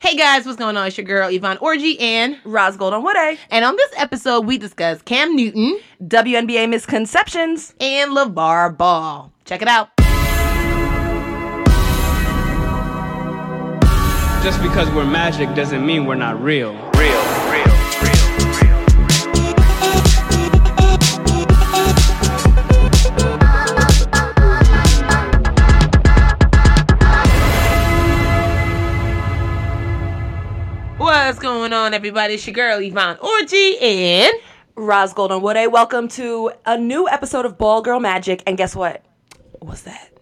Hey guys, what's going on? It's your girl Yvonne Orji and Roz Gold-Onwude a and on this episode we discuss Cam Newton WNBA misconceptions. and LaVar Ball. Check it out. Just because we're magic doesn't mean we're not real. Real, What's going on, everybody? It's your girl Yvonne Orji and Roz Gold-Onwude welcome to a new episode of Ball Girl Magic. And guess what? what's that?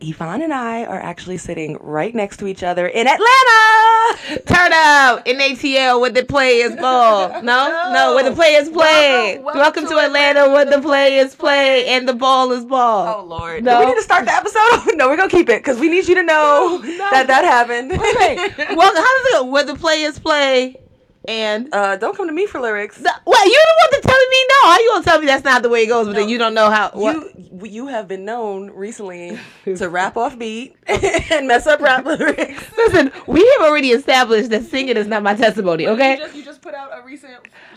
Yvonne and I are actually sitting right next to each other in Atlanta. Turn up in ATL with the players ball. No, no, where the players play. Welcome- Welcome, welcome to, to Atlanta where the players play and the ball is ball. Oh Lord! No. Do we need to start the episode? no, we're gonna keep it because we need you to know that that happened. Wait, well, how does it go? Where the players play and uh, don't come to me for lyrics. The- Well, you the one to telling me no. How you gonna tell me that's not the way it goes? But then you don't know how. What? You you have been known recently to rap off beat and mess up rap lyrics. Listen, we have already established that singing is not my testimony. Okay, you just put out a recent.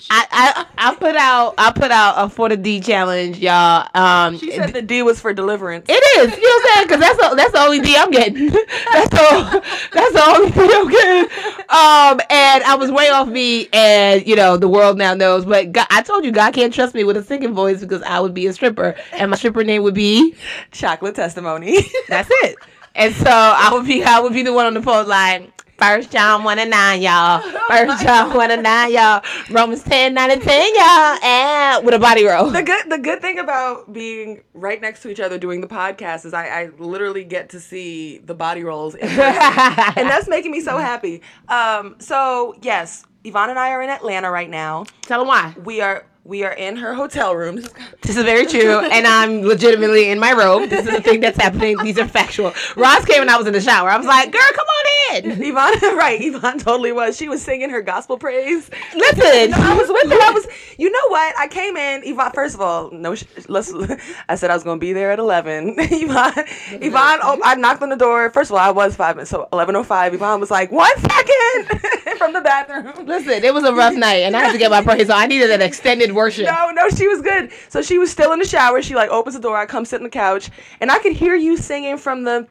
I, I I put out I put out a for the D challenge, y'all. Um, She said the D was for deliverance. it is. You know what I'm saying? Because that's the, that's the only D I'm getting. that's the that's the only D I'm getting. Um, and I was way off beat, and you know the world now knows. But God, I told you, God can't trust me with a singing voice because I would be a stripper, and my stripper name would be. Chocolate testimony. That's it. And so I would be I would be the one on the phone like First John one and nine, y'all. First John one and nine, y'all. Romans 10, 9 and 10, y'all. And with a body roll. the good the good thing about being right next to each other doing the podcast is I, I literally get to see the body rolls and that's making me so happy. Um, so yes, Yvonne and I are in Atlanta right now. Tell them why. We are we are in her hotel room. This is very true. And I'm legitimately in my robe. This is the thing that's happening. These are factual. Roz came and I was in the shower. I was like, girl, come on in. Yvonne, right? Yvonne totally was. She was singing her gospel praise. Listen. I was with her. I was. You know what? I came in. Yvonne. First of all, no. sh- Let's. I said I was going to be there at eleven. Yvonne. Yvonne. Oh, I knocked on the door. First of all, I was five minutes. So eleven oh five. Yvonne was like, one second from the bathroom. Listen, it was a rough night and I had to get my praise on. I needed an extended worship. No, no, she was good. So she was still in the shower. She like opens the door. I come sit on the couch, and I could hear you singing from the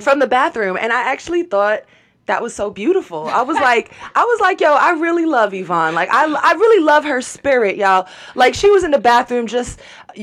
from the bathroom. And I actually thought that was so beautiful. I was like, I was like, yo, I really love Yvonne. Like, I I really love her spirit, y'all. Like, she was in the bathroom just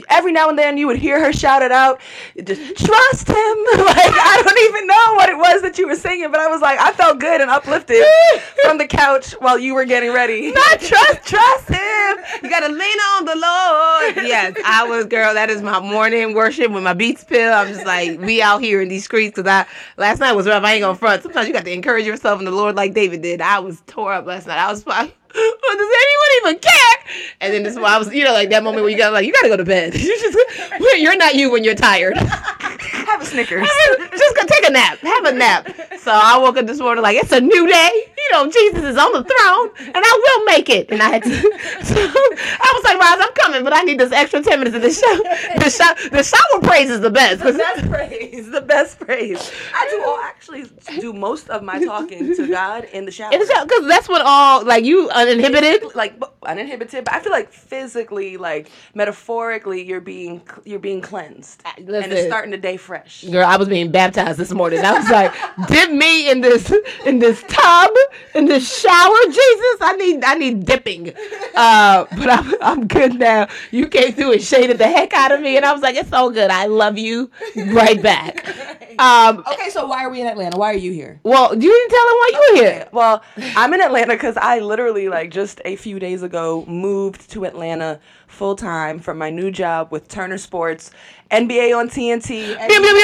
every now and then you would hear her shout it out, just trust him. like, I don't even know what it was that you were singing, but I was like, I felt good and uplifted from the couch while you were getting ready. Not trust, trust him. You gotta lean on the Lord. Yes, I was, girl. That is my morning worship with my beats pill. I'm just like, we out here in these streets because I last night was rough. I ain't gonna front. Sometimes you got to encourage yourself in the Lord like David did. I was tore up last night. I was like, does anyone even care? And then this, I was, you know, like that moment where you got like, you gotta go to bed. You're not you when you're tired. Have a Snickers. just go take a nap. Have a nap. So I woke up this morning like it's a new day. You know, Jesus is on the throne, and I will make it. And I had to. So I was like, Roz, I'm coming, but I need this extra ten minutes of the show. The show, the shower praise is the best. the best praise, the best praise. I do all actually do most of my talking to God in the shower. in the shower, because that's what all like you uninhibited. like uninhibited, but I feel like physically, like metaphorically, you're being you're being cleansed, uh, and it's starting the day fresh. Girl, I was being baptized this morning. I was like, dip me in this in this tub, in this shower, Jesus. I need I need dipping. Uh, but I'm I'm good now. You came through and shaded the heck out of me, and I was like, it's all good. I love you right back. Um, Okay, so why are we in Atlanta? Why are you here? well, you didn't tell him why you were here. Well, I'm in Atlanta because I literally like just a few days ago moved to Atlanta full time from my new job with Turner Sports, NBA on TNT.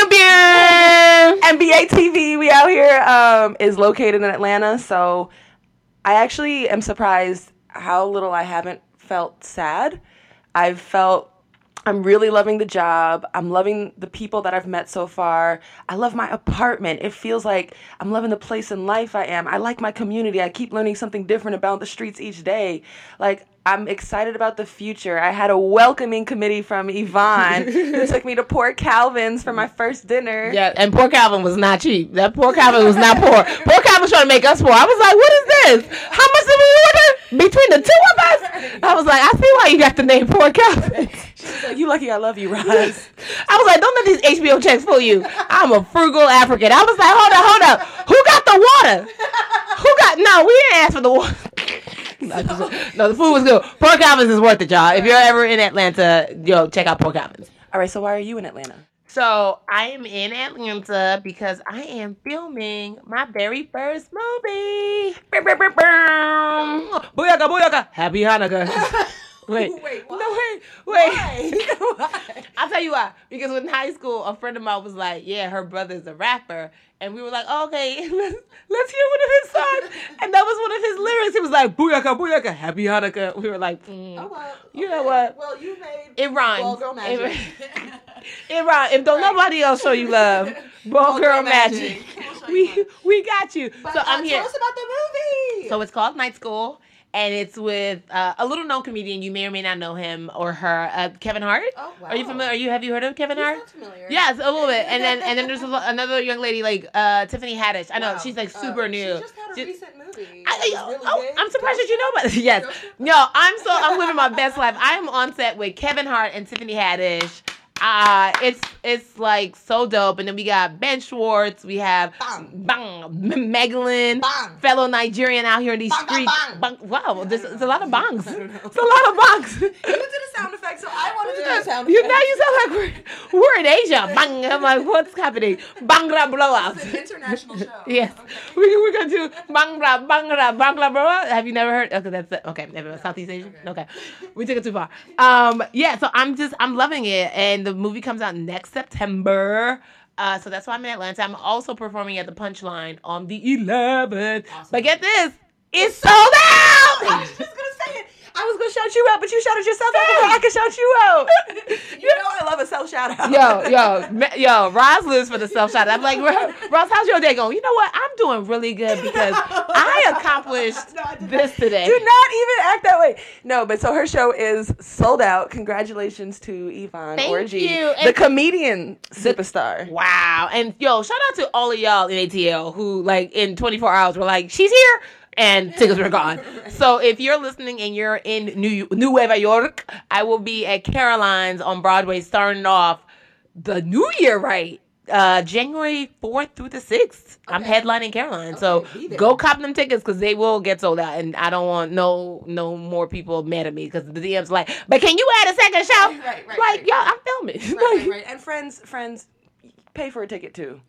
Pew. NBA TV, we out here, um, is located in Atlanta. So I actually am surprised how little I haven't felt sad. I've felt I'm really loving the job. I'm loving the people that I've met so far. I love my apartment. It feels like I'm loving the place in life I am. I like my community. I keep learning something different about the streets each day. Like, I'm excited about the future. I had a welcoming committee from Yvonne who took me to Poor Calvin's for my first dinner. Yeah, and poor Calvin was not cheap. That poor Calvin was not poor. Poor Calvin was trying to make us poor. I was like, what is this? How much did we order between the two of us? I was like, I see why you got the name Poor Calvin. She's Like, you lucky I love you, Roz. I was like, don't let these HBO checks fool you. I'm a frugal African. I was like, hold up, hold up. Who got the water? Who got? No, we didn't ask for the water. no, the food was good. Poor Calvin's is worth it, y'all. If you're ever in Atlanta, yo, check out Poor Calvin's. All right, so why are you in Atlanta? So I am in Atlanta because I am filming my very first movie. Booyaka, booyaka. Happy Hanukkah. Wait, Wait, no, why? wait, wait. I'll tell you why. Because in high school, a friend of mine was like, "Yeah, her brother's a rapper," and we were like, oh, "Okay, let's, let's hear one of his songs." And that was one of his lyrics. He was like, "Booyaka, booyaka, Happy Hanukkah." We were like, mm. well, You know what? Well, you made It rhymes. Ball Girl Magic. It, it rhymes. If don't nobody else show you love, ball girl, Girl magic. Magic. We'll show you We we got you. But, so uh, I'm here. Tell us about the movie. So it's called Night School, and it's with uh, a little known comedian. You may or may not know him or her, uh, Kevin Hart. Oh, wow. Are you familiar? Are you have you heard of Kevin He Hart? familiar. Yes, a little bit. And then and then there's lo- another young lady like uh, Tiffany Haddish. I know Wow. she's like Uh, super new. She just had a Ju- recent movie. I, really oh, big. I'm surprised that you know about it. Yes. No, I'm so I'm living my best life. I am on set with Kevin Hart and Tiffany Haddish. Uh, it's it's like so dope. And then we got Ben Schwartz. We have Bang. Bang, Megalyn, Bang. fellow Nigerian out here in these Bang, bang, streets. bang. Wow, there's, there's a lot of bangs. I don't know. It's a lot of bangs. You did a sound effect, so I wanted to do a sound You effect. now you sound like we're, we're in Asia. Bang! I'm like, what's happening? Bhangra blowout. It's an international show. Yes, Okay. we we're gonna do Bhangra Bhangra Bhangra blowout. Have you never heard? Okay, that's it. Okay, never Southeast Asian. Okay. we took it too far. Um, yeah. So I'm just I'm loving it, and the movie comes out next September. Uh, so that's why I'm in Atlanta. I'm also performing at the Punchline on the 11th. But get this, it's sold I out. was just gonna say it. I was gonna shout you out, but you shouted yourself out. I can shout you out. You know I love a self shout out. yo, yo, yo, Roz lives for the self shout out. I'm like, "Ro- Roz, how's your day going? You know what? I'm doing really good because I accomplished No, I this today. Do not even act that way. No, but so her show is sold out. Congratulations to Yvonne Thank Orji, you. the And- comedian superstar. Wow. And yo, shout out to all of y'all in ATL who, like, in 24 hours were like, she's here. And tickets were gone. So if you're listening and you're in New Nueva York, I will be at Caroline's on Broadway starting off the new year, right? Uh, January 4th through the 6th. I'm headlining Caroline. Okay, so go cop them tickets because they will get sold out. And I don't want no no more people mad at me because the DM's like, but can you add a second show? Right, right, like, right. y'all, I'm filming. Like, right, right. And friends, friends, pay for a ticket too.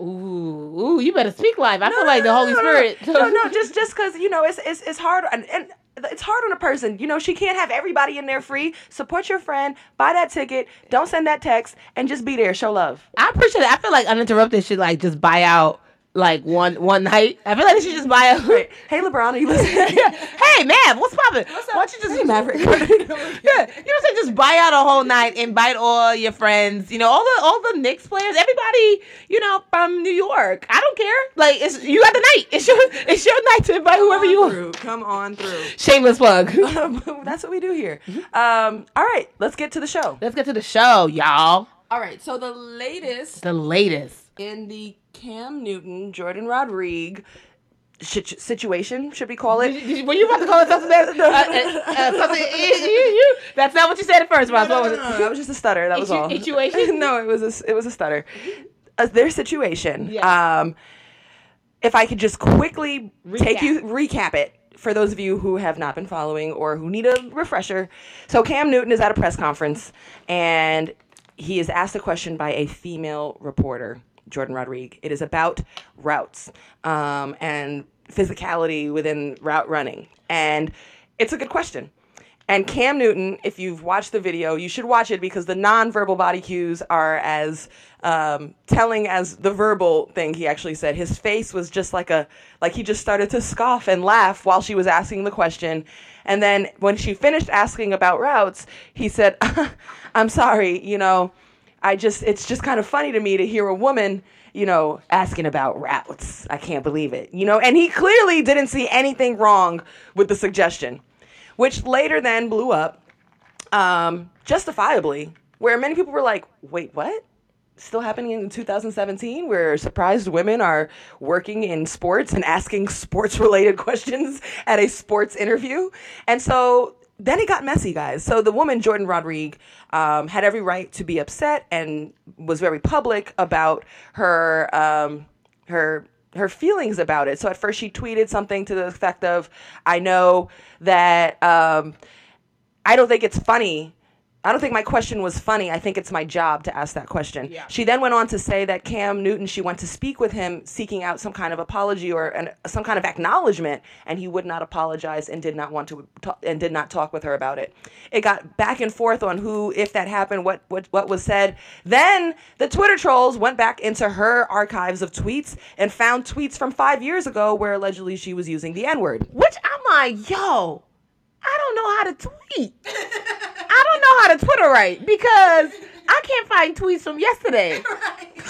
Ooh, ooh, you better speak live. I feel like the Holy no, no, Spirit. No, no, just just because you know it's it's it's hard and, and it's hard on a person. You know she can't have everybody in there free. Support your friend, buy that ticket, don't send that text, and just be there. Show love. I appreciate it. I feel like uninterrupted should like just buy out like one one night. I feel like they should just buy out. Right. Hey LeBron, are you listening? hey, Mav, what's poppin'? What's up? Why don't you just Hey, Maverick. yeah, you know what I'm saying? Just buy out a whole night, invite all your friends, you know, all the all the Knicks players, everybody, you know, from New York. I don't care. Like it's you got the night. It's your it's your night to invite whoever you want. Come on through. Shameless plug. That's what we do here. Um, all right, let's get to the show. Let's get to the show, y'all. All right. So the latest The latest. In the Cam Newton. Jordan Rodrigue situation, should we call it? you- did Were you about to call it something else? Uh, uh, uh, something, you, you, that's not what you said at first, Roz. No, What no, was no, no, it? that was just a stutter. That was all. situation? no, it was a, it was a stutter. Uh, their situation. Yeah. Um, if I could just quickly take you recap it for those of you who have not been following or who need a refresher. So Cam Newton is at a press conference and he is asked a question by a female reporter, Jordan Rodrigue. It is about routes um, and physicality within route running, and it's a good question. And Cam Newton, if you've watched the video, you should watch it because the nonverbal body cues are as um, telling as the verbal thing he actually said. His face was just like a like he just started to scoff and laugh while she was asking the question. And then when she finished asking about routes, he said, "I'm sorry, you know, I just it's just kind of funny to me to hear a woman." You know, asking about routes. I can't believe it. You know, and he clearly didn't see anything wrong with the suggestion which later then blew up, um, justifiably, where many people were like, wait, what? Still happening in 2017, where surprised women are working in sports and asking sports related questions at a sports interview. And so then it got messy, guys. So the woman, Jordan Rodrigue, um, had every right to be upset and was very public about her. Um, her her feelings about it. So at first she tweeted something to the effect of, "I know that um, I don't think it's funny. I don't think my question was funny. I think it's my job to ask that question." She then went on to say that Cam Newton, she went to speak with him, seeking out some kind of apology or an, some kind of acknowledgement, and he would not apologize and did not want to talk, and did not talk with her about it. It got back and forth on who, if that happened, what what what was said. Then the Twitter trolls went back into her archives of tweets and found tweets from five years ago where allegedly she was using the N word. Which I'm like, yo, I don't know how to tweet. I don't know how to Twitter right because I can't find tweets from yesterday.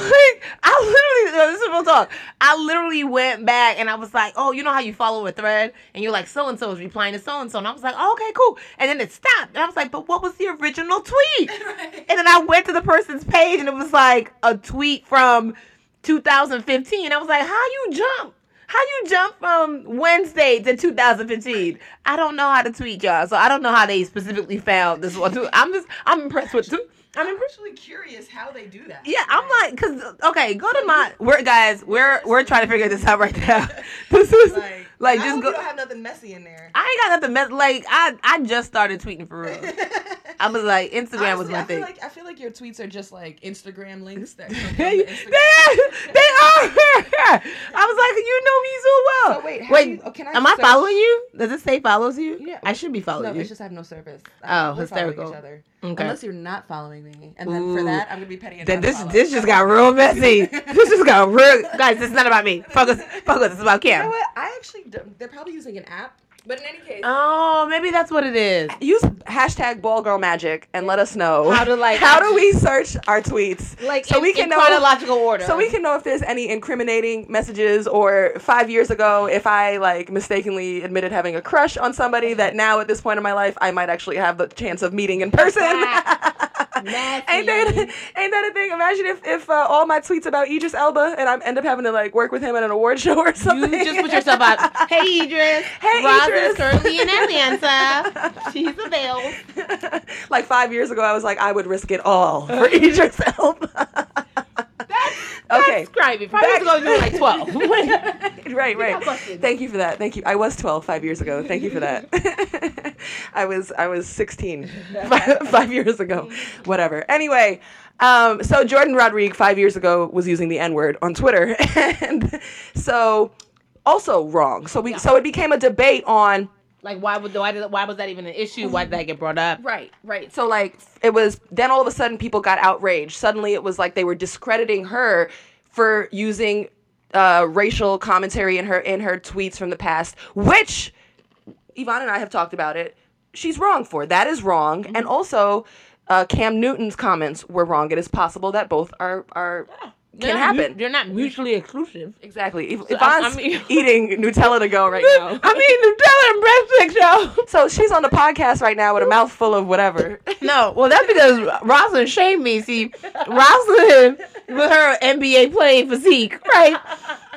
Like, I literally, no, this is real talk. I literally went back and I was like, oh, you know how you follow a thread and you're like, so and so is replying to so and so. And I was like, oh, okay, cool. And then it stopped. And I was like, but what was the original tweet? And then I went to the person's page and it was like a tweet from 2015. I was like, how you jump? How you jump from Wednesday to 2015? I don't know how to tweet y'all, so I don't know how they specifically found this one. Too. I'm just I'm impressed with. I'm actually curious how they do that. Yeah, I'm like, cause okay, go to my. We're guys, we're we're trying to figure this out right now. This is like, Like, I just go. you don't have nothing messy in there. I ain't got nothing. messy. like I I just started tweeting for real. I was like, Instagram was my I feel thing. like I feel like your tweets are just like Instagram links that come they, the they Instagram. are. I was like, you know me so well. So wait, wait, you- oh, can I am I following you? Does it say follows you? Yeah. I should be following you. No, you. it's just I have no service. Oh, hysterical. Okay. Unless you're not following me, and then Ooh. for that, I'm gonna be petty. And then this follow. this just got real messy. this just got real. Guys, this is not about me. Focus, focus. It's about You know what? I actually they're probably using an app, but in any case, Oh, maybe that's what it is. Use hashtag ball girl magic and let us know How to, like, how do we search our tweets Like so in- we can in know chronological order. so we can know if there's any incriminating messages or five years ago if I like mistakenly admitted having a crush on somebody that now at this point in my life I might actually have the chance of meeting in person. ain't that ain't that a thing? Imagine if if uh, all my tweets about Idris Elba and I end up having to like work with him at an award show or something. You just put yourself out. Hey, Idris. Hey, Roz currently in Atlanta. She's available. like five years ago, I was like, I would risk it all for Idris Elba. Okay, crazy. Five years ago, you were like 12. right, right. Thank you for that. Thank you. I was 12 five years ago. Thank you for that. I was I was 16 five, five years ago. Whatever. Anyway, um, so Jordan Rodrigue five years ago was using the N word on Twitter, and so also wrong. So we so it became a debate on. Like, why, would, why, did, why was that even an issue? Why did that get brought up? Right, right. So like it was then all of a sudden people got outraged. Suddenly it was like they were discrediting her for using uh, racial commentary in her in her tweets from the past, which Yvonne and I have talked about it. She's wrong for that is wrong, and also uh, Cam Newton's comments were wrong. It is possible that both are are They're can not mu- happen. They're not mutually exclusive. Exactly. If, So, I- Yvonne's I mean- eating Nutella to go right now. I mean, Nutella and breast y'all. So she's on the podcast right now with a mouthful of whatever. No, well, that's because Rosalind shamed me. See, Rosalind, with her NBA playing physique, right?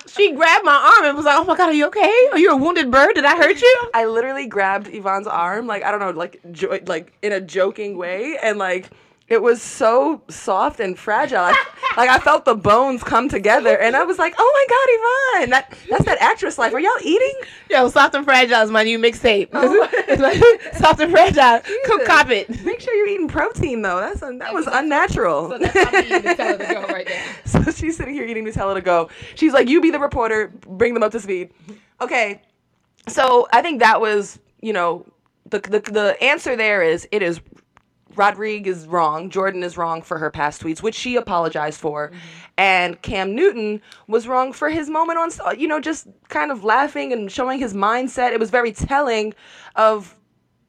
She grabbed my arm and was like, "Oh my god, are you okay? Are you a wounded bird? Did I hurt you?" I literally grabbed Yvonne's arm, like I don't know, like jo- like in a joking way, and like it was so soft and fragile. I, like I felt the bones come together, and I was like, "Oh my god, Yvonne! That that's that actress life. Are y'all eating?" Yo, soft and fragile is my new mixtape. Oh. It's like, soft and fragile. Come cop it. Make sure you're eating protein though. That's un- that was unnatural. So that's how eating Nutella to go right now. So she's sitting here eating Nutella to go. She's like, "You be the reporter, bring them up to speed." Okay, so I think that was, you know, the, the the answer there is it is Rodrigue is wrong. Jordan is wrong for her past tweets, which she apologized for. Mm-hmm. And Cam Newton was wrong for his moment on, you know, just kind of laughing and showing his mindset. It was very telling of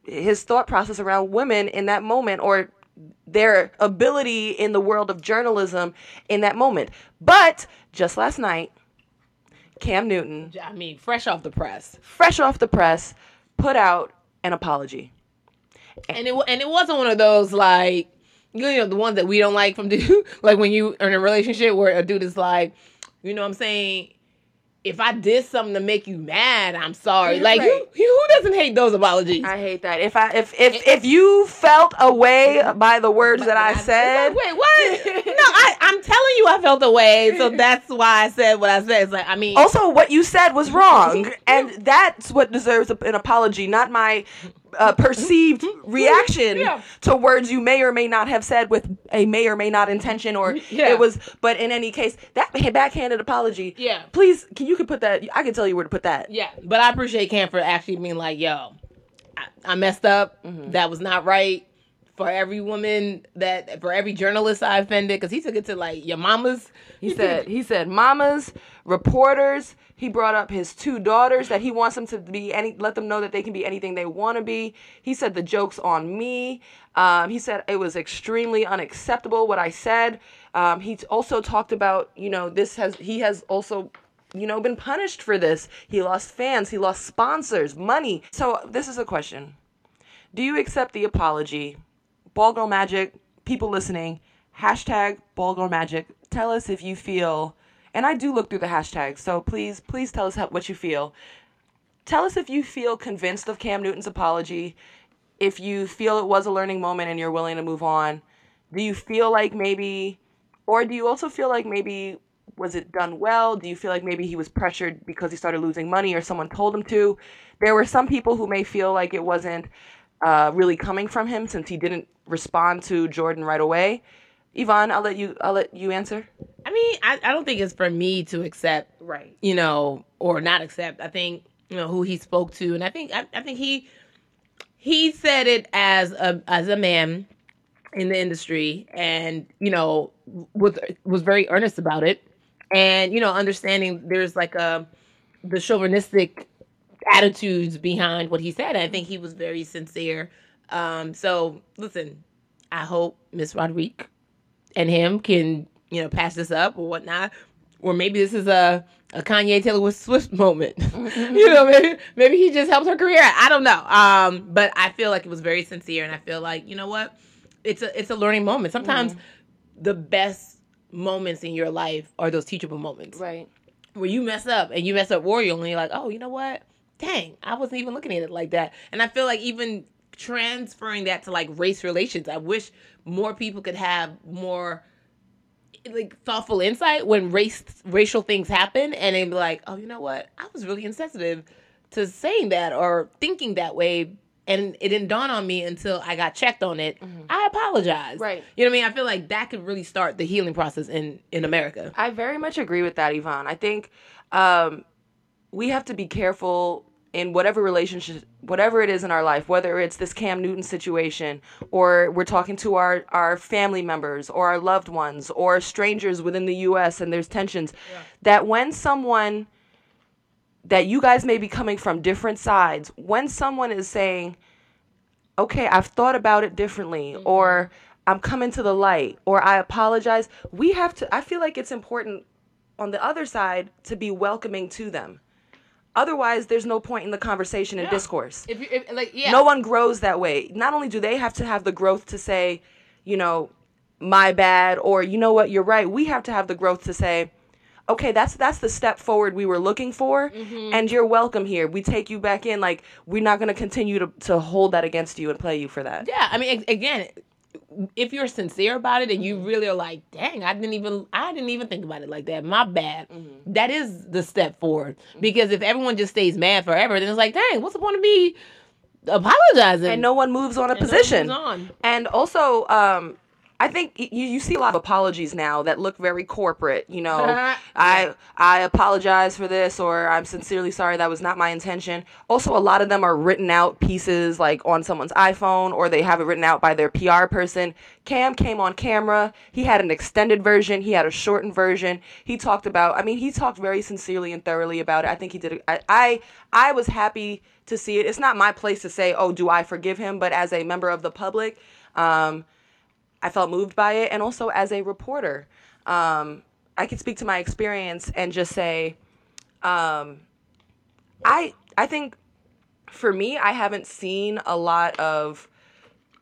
his thought process around women in that moment or their ability in the world of journalism in that moment. But just last night, Cam Newton, I mean, fresh off the press, fresh off the press, put out an apology. And it and it wasn't one of those like you know the ones that we don't like from dude like when you are in a relationship where a dude is like, you know what I'm saying. If I did something to make you mad, I'm sorry. Like who, Right. who doesn't hate those apologies? I hate that. If I if if if you felt a way by the words that I said, like, wait, what? no, I, I'm telling you, I felt a way, so that's why I said what I said. It's like, I mean, also what you said was wrong, and that's what deserves an apology, not my uh, perceived reaction Yeah. to words you may or may not have said with a may or may not intention, or Yeah. it was. But in any case, that backhanded apology. Yeah. Please, can you can put that? I can tell you where to put that. yeah, but I appreciate Cam for actually being like, yo, I, I messed up. Mm-hmm. That was not right. For every woman that, for every journalist I offended, because he took it to like your mamas. He said he said mamas, reporters. He brought up his two daughters that he wants them to be any let them know that they can be anything they want to be. He said the jokes on me. Um, he said it was extremely unacceptable what I said. Um, he also talked about you know this has he has also you know been punished for this. He lost fans. He lost sponsors, money. So this is a question: Do you accept the apology? Ball Girl Magic, people listening, hashtag Ball Girl Magic. Tell us if you feel, and I do look through the hashtags, so please, please tell us how, what you feel. Tell us if you feel convinced of Cam Newton's apology, if you feel it was a learning moment and you're willing to move on. Do you feel like maybe, or do you also feel like maybe was it done well? Do you feel like maybe he was pressured because he started losing money or someone told him to? There were some people who may feel like it wasn't uh, really coming from him since he didn't respond to Jordan right away. Yvonne, I'll let you. I'll let you answer. I mean, I, I don't think it's for me to accept, Right. you know, or not accept. I think you know who he spoke to, and I think I, I think he he said it as a as a man in the industry, and you know was was very earnest about it, and you know understanding there's like a the chauvinistic attitudes behind what he said. I think he was very sincere. Um, so listen, I hope Miss Rodriguez and him can you know pass this up or whatnot, or maybe this is a a Kanye Taylor Swift moment. you know, maybe maybe he just helped her career. I don't know. Um, but I feel like it was very sincere, and I feel like you know what, it's a it's a learning moment. Sometimes the best moments in your life are those teachable moments Right. where you mess up and you mess up royally and you're like, oh, you know what? Dang, I wasn't even looking at it like that. And I feel like even transferring that to like race relations, I wish more people could have more like thoughtful insight when race racial things happen and they'd be like, oh, you know what? I was really insensitive to saying that or thinking that way. And it didn't dawn on me until I got checked on it. I apologize. Right. You know what I mean? I feel like that could really start the healing process in in America. I very much agree with that, Yvonne. I think um, we have to be careful in whatever relationship, whatever it is in our life, whether it's this Cam Newton situation, or we're talking to our, our family members, or our loved ones, or strangers within the U.S., and there's tensions, that when someone that you guys may be coming from different sides, when someone is saying, okay, I've thought about it differently, mm-hmm. or I'm coming to the light, or I apologize. We have to, I feel like it's important on the other side to be welcoming to them. Otherwise, there's no point in the conversation and discourse. If you if, like yeah. No one grows that way. Not only do they have to have the growth to say, you know, my bad, or you know what, you're right. We have to have the growth to say, okay, that's that's the step forward we were looking for, mm-hmm. and you're welcome here. We take you back in. Like we're not going to continue to to hold that against you and play you for that. Yeah, I mean, again, if you're sincere about it and you mm-hmm. really are like, "Dang, I didn't even, I didn't even think about it like that. My bad." Mm-hmm. That is the step forward. Mm-hmm. Because if everyone just stays mad forever, then it's like, "Dang, what's the point of me apologizing?" and no one moves on a And no position. moves on. And also, um, I think you, you see a lot of apologies now that look very corporate. You know, I I apologize for this, or I'm sincerely sorry that was not my intention. Also, a lot of them are written out pieces like on someone's iPhone, or they have it written out by their PR person. Cam came on camera. He had an extended version. He had a shortened version. He talked about. I mean, he talked very sincerely and thoroughly about it. I think he did. I I was happy to see it. It's not my place to say, oh, do I forgive him? But as a member of the public. Um, I felt moved by it, and also as a reporter, um, I could speak to my experience and just say, um, I I think for me, I haven't seen a lot of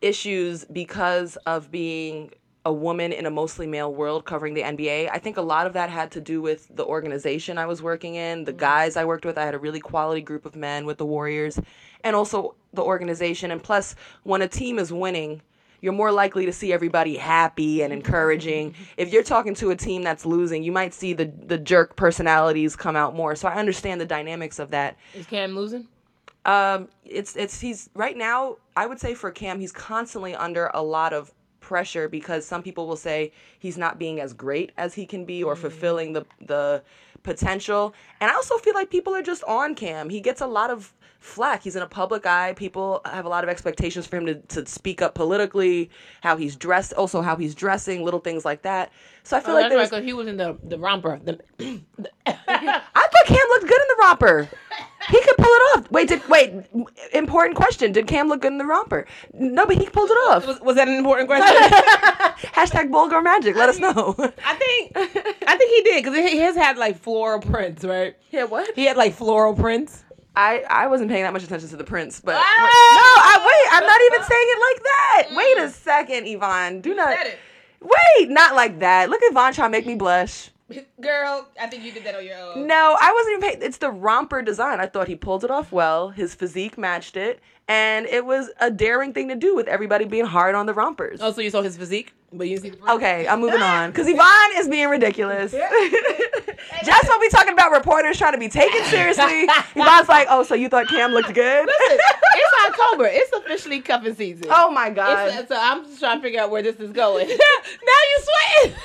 issues because of being a woman in a mostly male world covering the NBA. I think a lot of that had to do with the organization I was working in, the guys I worked with. I had a really quality group of men with the Warriors, and also the organization. And plus, when a team is winning, you're more likely to see everybody happy and encouraging. If you're talking to a team that's losing, you might see the the jerk personalities come out more. So I understand the dynamics of that. Is Cam losing? Um, it's it's he's right now. I would say for Cam, he's constantly under a lot of pressure because some people will say he's not being as great as he can be or fulfilling the the potential. And I also feel like people are just on Cam. He gets a lot of flack. He's in a public eye. People have a lot of expectations for him to, to speak up politically, how he's dressed, also how he's dressing, little things like that. So I feel Oh, like that's right, he was in the the romper. The, I thought Cam looked good in the romper. He could pull it off. Wait, did wait? Important question. Did Cam look good in the romper? No, but he pulled it off. was, was that an important question? Hashtag Ball Girl Magic. Let us know. I think I think he did because his had like floral prints, right? Yeah, what? He had like floral prints. I I wasn't paying that much attention to the prince, but Ah! no, I wait. I'm not even saying it like that. Wait a second, Yvonne. Do not. said it. Wait, not like that. Look at Yvonne trying to make me blush. Girl, I think you did that on your own. No, I wasn't even paying. It's the romper design. I thought he pulled it off well. His physique matched it, and it was a daring thing to do with everybody being hard on the rompers. Oh, so you saw his physique, but you see the? Okay, I'm moving on because Yvonne is being ridiculous. Just when we talking about reporters trying to be taken seriously, Yvonne's like, "Oh, so you thought Cam looked good?" it's October. It's officially cuffing season. oh my god! It's- so I'm just trying to figure out where this is going. now you sweating.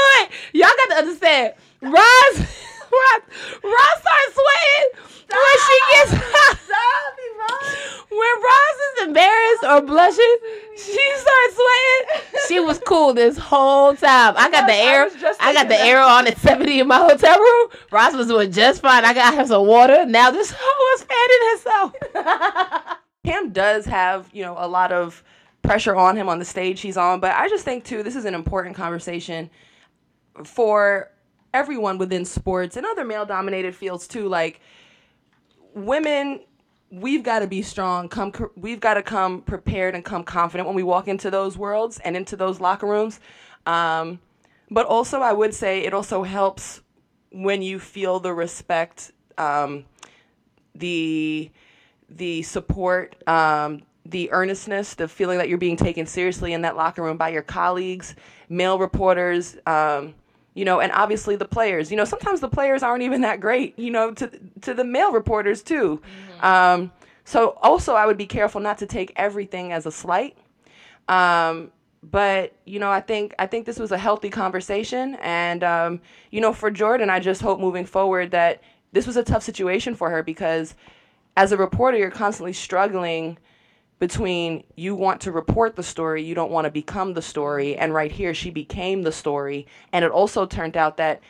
But y'all got to understand. Roz, Roz, Roz starts sweating when she gets. when Roz is embarrassed or blushing, she starts sweating. She was cool this whole time. I got the air. was I got the air on at 70 in my hotel room. Roz was doing just fine. I got her some water. Now this hoe is fanning herself. Cam does have, you know, a lot of pressure on him on the stage he's on, but I just think too this is an important conversation for everyone within sports and other male dominated fields too like women we've got to be strong come we've got to come prepared and come confident when we walk into those worlds and into those locker rooms. Um, but also i would say it also helps when you feel the respect um, the the support, um, the earnestness, the feeling that you're being taken seriously in that locker room by your colleagues, male reporters, um, you know, and obviously the players. You know, sometimes the players aren't even that great, you know, to to the male reporters too. Um, so also, I would be careful not to take everything as a slight. Um, but you know, I think I think this was a healthy conversation, and um, you know, for Jordan, I just hope moving forward that this was a tough situation for her because as a reporter, you're constantly struggling between you want to report the story, you don't want to become the story, and right here she became the story, and it also turned out that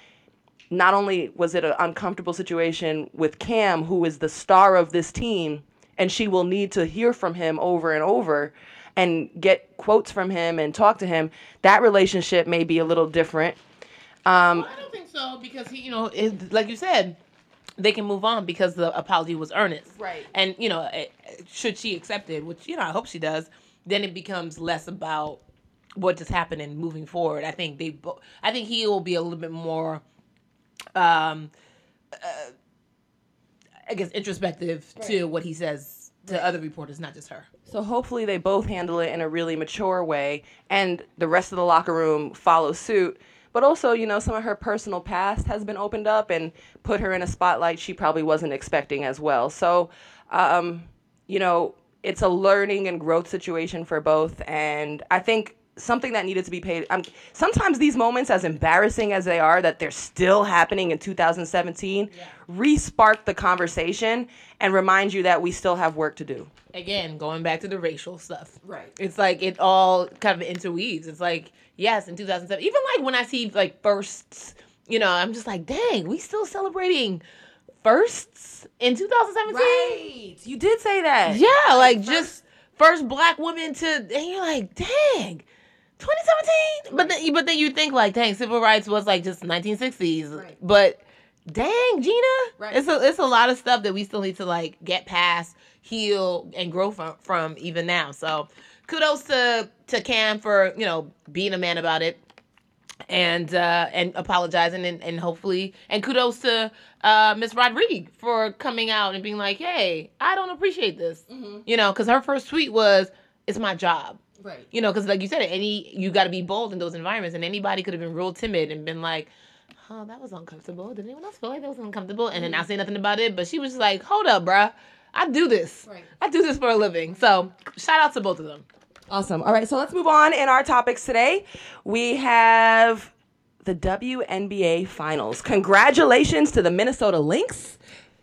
not only was it an uncomfortable situation with Cam, who is the star of this team, and she will need to hear from him over and over and get quotes from him and talk to him, that relationship may be a little different. Um, I don't think so because he, you know, it, like you said, they can move on because the apology was earnest. Right. And you know, it, should she accept it, which you know I hope she does, then it becomes less about what just happened and moving forward. I think they, bo- I think he will be a little bit more, um, uh, I guess introspective to what he says to other reporters, not just her. So hopefully they both handle it in a really mature way and the rest of the locker room follows suit. But also, you know, some of her personal past has been opened up and put her in a spotlight she probably wasn't expecting as well. So, um, you know, it's a learning and growth situation for both. And I think something that needed to be paid. Um, sometimes these moments, as embarrassing as they are, that they're still happening in 2017, re-spark the conversation and remind you that we still have work to do. again going back to the racial stuff Right. it's like it all kind of interweaves it's like yes in 2007 even like when i see like firsts you know i'm just like dang we still celebrating firsts in 2017 Right. You did say that. yeah like just first black woman to and you're like dang 2017 but then but then you think like dang civil rights was like just 1960s Right. but dang gina Right. it's a it's a lot of stuff that we still need to like get past heal and grow from from even now. So kudos to to cam for you know being a man about it. And uh and apologizing and, and hopefully and kudos to uh miss rodrigue for coming out and being like hey i don't appreciate this. You know because her first tweet was it's my job Right. you know because like you said any you got to be bold in those environments and anybody could have been real timid and been like oh that was uncomfortable did anyone else feel like that was uncomfortable and then mm-hmm. not say nothing about it but she was just like hold up bruh i do this Right. i do this for a living so shout out to both of them Awesome. All right, so let's move on in our topics today. We have the WNBA Finals. Congratulations to the Minnesota Lynx.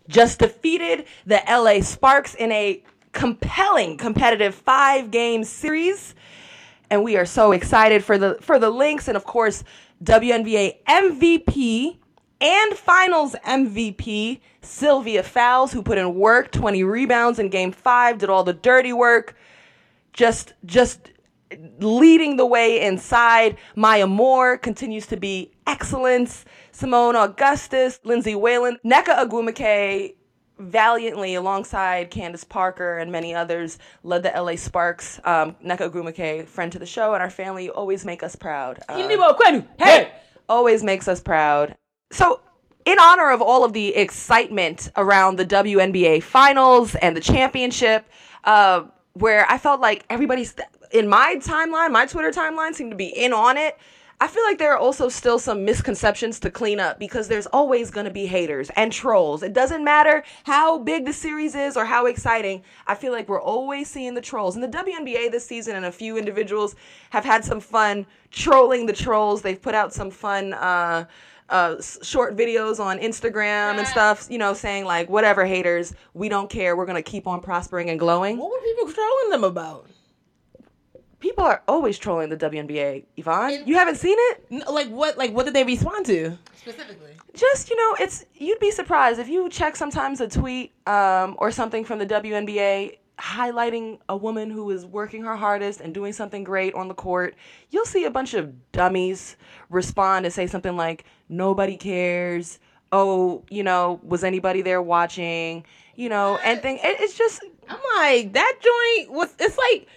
Just defeated the LA Sparks in a compelling competitive 5-game series. And we are so excited for the for the Lynx and of course WNBA MVP and Finals MVP Sylvia Fowles who put in work, 20 rebounds in game 5, did all the dirty work just just leading the way inside. Maya Moore continues to be excellence. Seimone Augustus, Lindsay Whalen, Nneka Ogwumike valiantly alongside Candace Parker and many others led the LA Sparks. Um, Nneka friend to the show and our family, always make us proud. Uh, hey always makes us proud. So, in honor of all of the excitement around the WNBA finals and the championship, uh, where I felt like everybody's in my timeline, my Twitter timeline seemed to be in on it. I feel like there are also still some misconceptions to clean up because there's always going to be haters and trolls. It doesn't matter how big the series is or how exciting. I feel like we're always seeing the trolls. And the WNBA this season and a few individuals have had some fun trolling the trolls. They've put out some fun uh uh, short videos on Instagram and stuff, you know, saying like, whatever, haters, we don't care. We're going to keep on prospering and glowing. what were people trolling them about People are always trolling the WNBA, Yvonne. You haven't seen it? N- like what like what did they respond to Specifically. just you know it's you'd be surprised if you check sometimes a tweet um, or something from the WNBA highlighting a woman who is working her hardest and doing something great on the court you'll see a bunch of dummies respond and say something like nobody cares oh you know was anybody there watching you know and thing it, it's just I'm like that joint was. It's like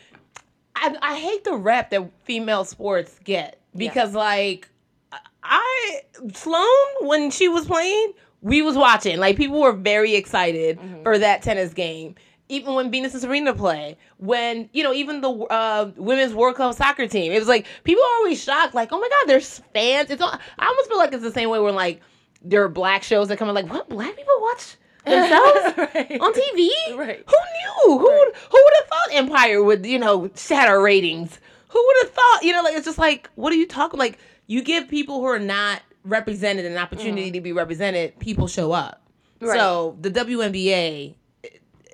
I I hate the rap that female sports get because like I Sloan when she was playing, we was watching. Like people were very excited for that tennis game. Even when Venus and Serena play, when you know, even the uh, women's World Cup soccer team, it was like people are always shocked. Like, oh my God, there's fans. It's all, I almost feel like it's the same way when like there are black shows that come in. Like, what black people watch themselves Right. on TV? Right. Who knew? Who would who would have thought Empire would you know shatter ratings? Who would have thought? You know, like it's just like what are you talking? Like you give people who are not represented an opportunity mm. to be represented. People show up. Right. So the WNBA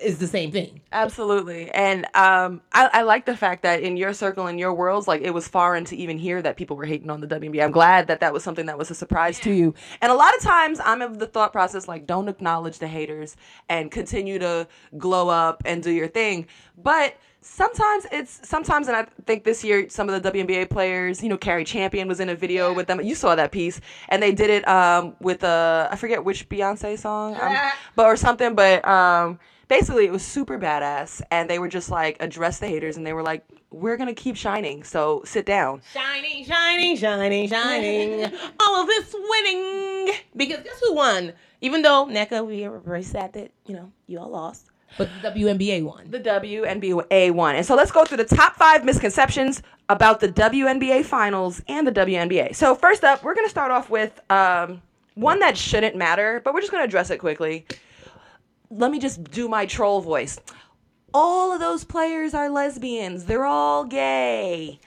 is the same thing. Absolutely. And um, I, I like the fact that in your circle, in your worlds, like it was foreign to even hear that people were hating on the WNBA. I'm glad that that was something that was a surprise to you. And a lot of times I'm of the thought process like, don't acknowledge the haters and continue to glow up and do your thing. But sometimes it's sometimes, and I think this year some of the WNBA players, you know, Cari Champion was in a video with them. You saw that piece, and they did it um, with a I forget which Beyonce song, um, but or something. But um, basically, it was super badass, and they were just like address the haters, and they were like, "We're gonna keep shining, so sit down." Shining, shining, shining, shining. All of this winning. Because guess who won? Even though Nneka, we were very sad that, you know, you all lost. But the WNBA won. the WNBA one. And so let's go through the top five misconceptions about the WNBA finals and the WNBA. So first up, we're gonna start off with um, one that shouldn't matter, but we're just gonna address it quickly. Let me just do my troll voice. All of those players are lesbians. They're all gay.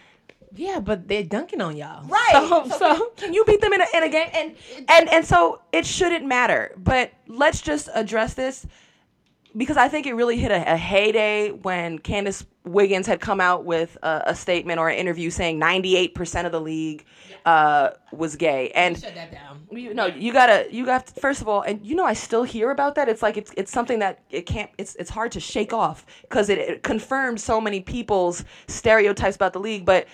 Yeah, but they're dunking on y'all. Right. So, So, so, can, can you beat them in a, in a game? And and and so it shouldn't matter. But let's just address this because I think it really hit a, a heyday when Candice Wiggins had come out with a, a statement or an interview saying 98% of the league uh, was gay. And shut that down. You know, you gotta, you got to, first of all, and you know, I still hear about that. It's like it's it's something that it can't. It's it's hard to shake off because it, it confirms so many people's stereotypes about the league. But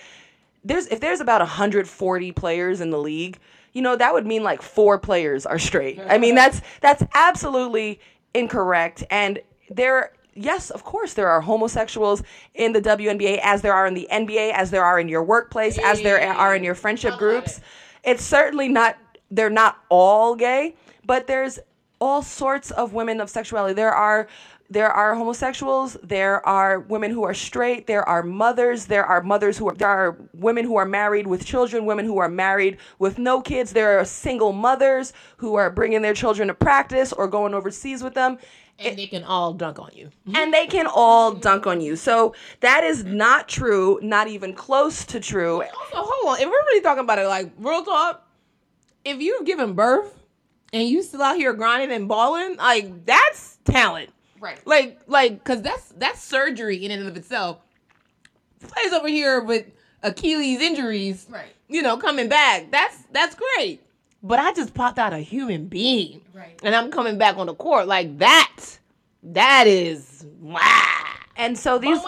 there's if there's about 140 players in the league, you know, that would mean like four players are straight. I mean, that's that's absolutely incorrect. And there, yes, of course, there are homosexuals in the WNBA as there are in the NBA, as there are in your workplace, as there are in your friendship groups. It's certainly not. They're not all gay, but there's all sorts of women of sexuality. There are there are homosexuals, there are women who are straight, there are mothers, there are mothers who are there are women who are married with children, women who are married with no kids, there are single mothers who are bringing their children to practice or going overseas with them. And they can all dunk on you. And they can all dunk on you. So that is not true, not even close to true. Also, hold on. If we're really talking about it, like real talk, if you've given birth and you still out here grinding and balling, like that's talent. Right. Like, like, cause that's that's surgery in and of itself. Plays over here with Achilles injuries, Right. You know, coming back. That's that's great. But I just popped out a human being, Right. And I'm coming back on the court like that. That is wow. And so these.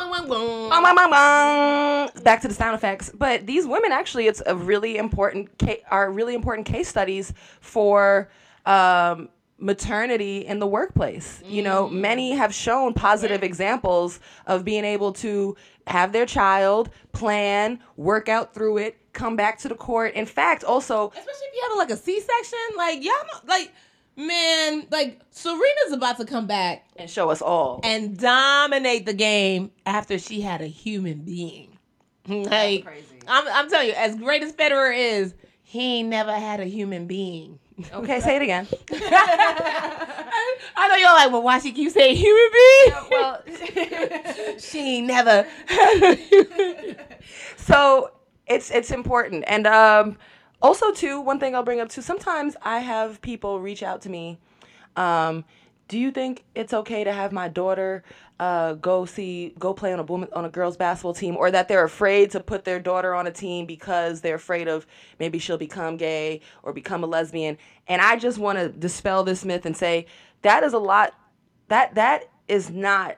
Back to the sound effects. But these women actually, it's a really important ca- are really important case studies for um, maternity in the workplace. You know, many have shown positive examples of being able to have their child plan, work out through it, come back to the court. In fact, also especially if you have like a C-section, like y'all like man, like Serena's about to come back and show us all. and dominate the game after she had a human being. Like I'm, I'm telling you, as great as Federer is, he never had a human being. Okay, say it again. I know y'all like, well, why she keep saying human being? well, she never had a human so it's it's important and um also too one thing i'll bring up too sometimes i have people reach out to me um do you think it's okay to have my daughter uh, go see go play on a woman on a girls basketball team or that they're afraid to put their daughter on a team because they're afraid of maybe she'll become gay or become a lesbian and i just want to dispel this myth and say that is a lot that that is not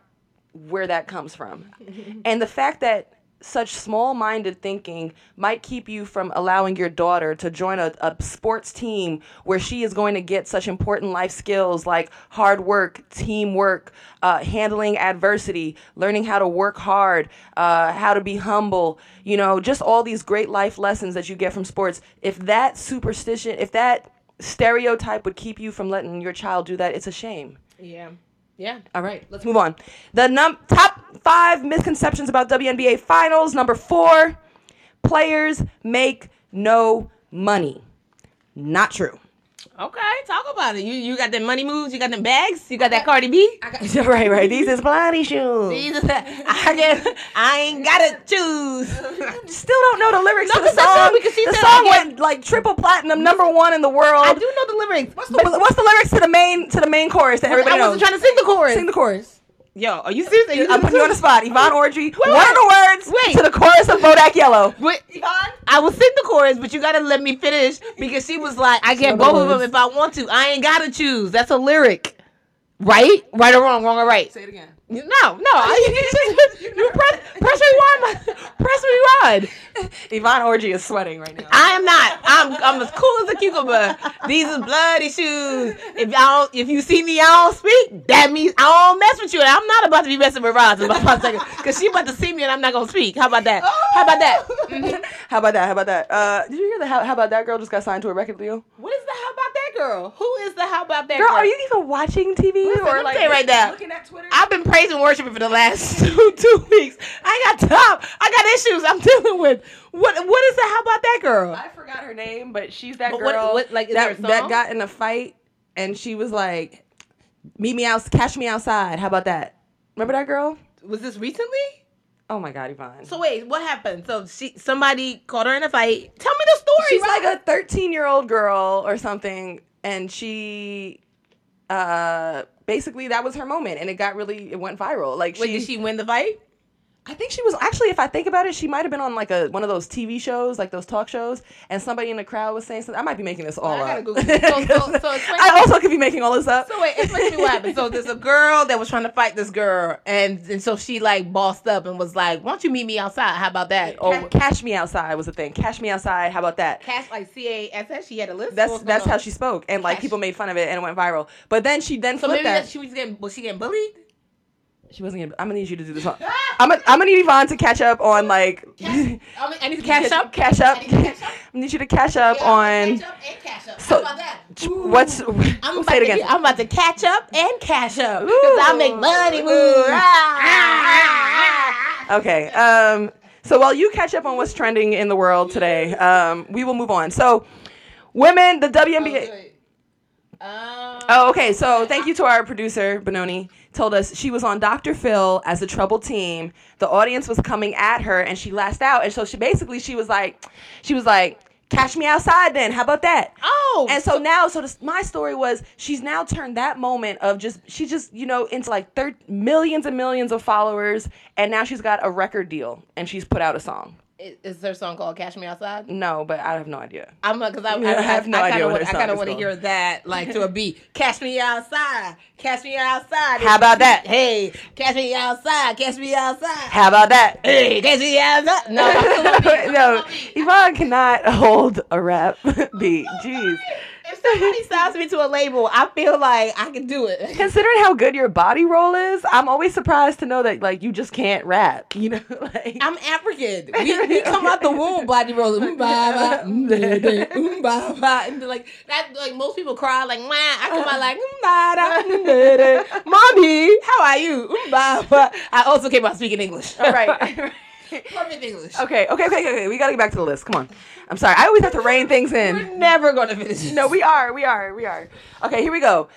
where that comes from. and the fact that such small minded thinking might keep you from allowing your daughter to join a, a sports team where she is going to get such important life skills like hard work, teamwork, uh, handling adversity, learning how to work hard, uh, how to be humble, you know, just all these great life lessons that you get from sports. If that superstition, if that stereotype would keep you from letting your child do that, it's a shame. Yeah. Yeah. All right, let's move on. The num- top five misconceptions about WNBA finals. Number four, players make no money. Not true. Okay, talk about it. You you got them money moves, you got them bags, you got that Cardi B. right, right. These is bloody shoes. These the- I guess I ain't gotta choose. Still don't know the lyrics No, to the 'cause that's all song. because she the song I went like triple platinum, number one in the world. I do know the lyrics. What's the, what's the lyrics to the main to the main chorus that everybody I knows? wasn't trying to sing the chorus. Sing the chorus. Yo, are you serious? Are you I'm putting you on the spot. Yvonne Orji. What are the words Wait. to the chorus of Bodak Yellow? Wait, I will sing the chorus, but you gotta let me finish because she was like, I get know both of them if I want to. I ain't gotta choose. That's a lyric. Right? Right or wrong? Wrong or right? Say it again. No, no. I, you, you press, press rewind. Press rewind. Yvonne Orji is sweating right now. I am not. I'm I'm as cool as a cucumber. These are bloody shoes. If y'all if you see me, I don't speak. That means I don't mess with you. And I'm not about to be messing with Roz in about five seconds because she about to see me and I'm not gonna speak. How about that? How about that? Mhm. How about that? How about that? Uh, did you hear the how, how about that girl just got signed to a record deal? What is the how about that girl? Who is the how about that girl? Girl, are you even watching TV Listen, or like tell right now. Looking at Twitter. I've been praising worshiping for the last two two weeks. I got top. I got issues I'm dealing with. What what is that? how about that girl? I forgot her name, but she's that But girl what- what, like, is that there a song? that got in a fight, and she was like, "Meet me out, catch me outside." How about that? Remember that girl? Was this recently? Oh my god, Yvonne. So wait, what happened? So she somebody caught her in a fight. Tell me the story. she's Rob. like a 13 year old girl or something and she uh basically that was her moment and it got really it went viral like Wait, she, did she win the fight? I think she was actually if i think about it she might have been on like a one of those tv shows like those talk shows and somebody in the crowd was saying something i might be making this all I gotta up Google it. So- so- so i also could be making all this up So wait, explain to me what happened. So there's a girl that was trying to fight this girl, and, and so she like bossed up and was like, "Why don't you meet me outside? How about that?" Or cash me outside was the thing cash me outside how about that cash like C A S S. She had a list. that's that's going how she spoke and like Cash- people made fun of it and it went viral but then she then So flipped that she was getting was she getting bullied? She wasn't gonna, i'm gonna need you to do this one i'm gonna, I'm gonna need yvonne to catch up on like I, mean, I need to cash up. Cash up. I need cash up. I need you to catch up Yeah, on. Catch up and cash up. So- How about that? What's I'm say about, it to again? get- I'm about to catch up and cash up because I make money move. okay. Um. So while you catch up on what's trending in the world today, um, we will move on. So, women, the WNBA. Um, Oh, okay. So thank you to our producer Benoni. Told us she was on Dr. Phil as a troubled team. The audience was coming at her, and she lashed out. And so she basically she was like, she was like, "Catch me outside, then. How about that?" Oh, And so now, so this, my story was she's now turned that moment of just she just you know into like thir- millions and millions of followers, and now she's got a record deal and she's put out a song. Is, there a song called "Cash Me Outside"? No, but I have no idea. I'm because I, I, I have no I, idea kinda want, her I kind of want to hear that like to a beat. Catch me outside, catch me outside. How about that? Hey, catch me outside, catch me outside. How about that? Hey, catch me outside. No, I'm still on beat. no, Yvonne cannot hold a rap beat. Jeez. If somebody signs me to a label, I feel like I can do it. Considering how good your body roll is, I'm always surprised to know that like you just can't rap. You know, like I'm African. We, we come out the womb body rolling. Ba, ba, da, da, ba, ba. And like that, like most people cry like, "Wah." I come out like, mm, mm. "Mommy, how are you?" I also came out speaking English. all right. Perfect English. Okay, okay, okay, okay. We gotta get back to the list. Come on. I'm sorry. I always have to rein things in. We're never gonna finish. this. No, we are, we are, we are. Okay, here we go.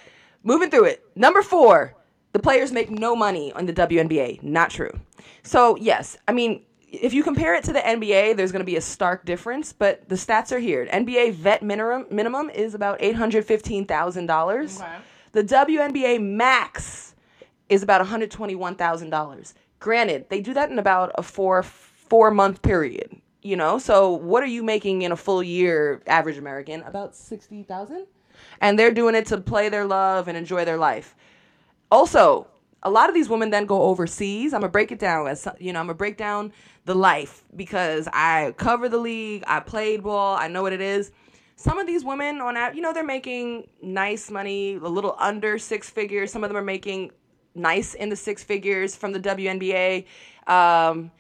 Moving through it. Number four, the players make no money on the WNBA. Not true. So, yes, I mean, if you compare it to the NBA, there's going to be a stark difference, but the stats are here. NBA vet minimum minimum is about $815,000. Okay. The WNBA max is about $121,000. Granted, they do that in about a 4 4 month period, you know? So, what are you making in a full year average American? About 60,000? And they're doing it to play their love and enjoy their life. Also, a lot of these women then go overseas. I'm gonna break it down as you know. I'm gonna break down the life because I cover the league. I played ball. I know what it is. Some of these women on you know, they're making nice money, a little under six figures. Some of them are making nice in the six figures from the WNBA. Um,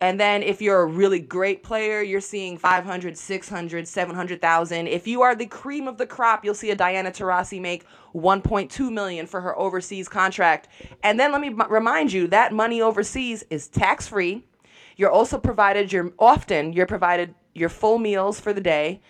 and then if you're a really great player, you're seeing 500, 600, 700,000. If you are the cream of the crop, you'll see a Diana Taurasi make 1.2 million for her overseas contract. And then let me remind you that money overseas is tax-free. You're also provided your often you're provided your full meals for the day,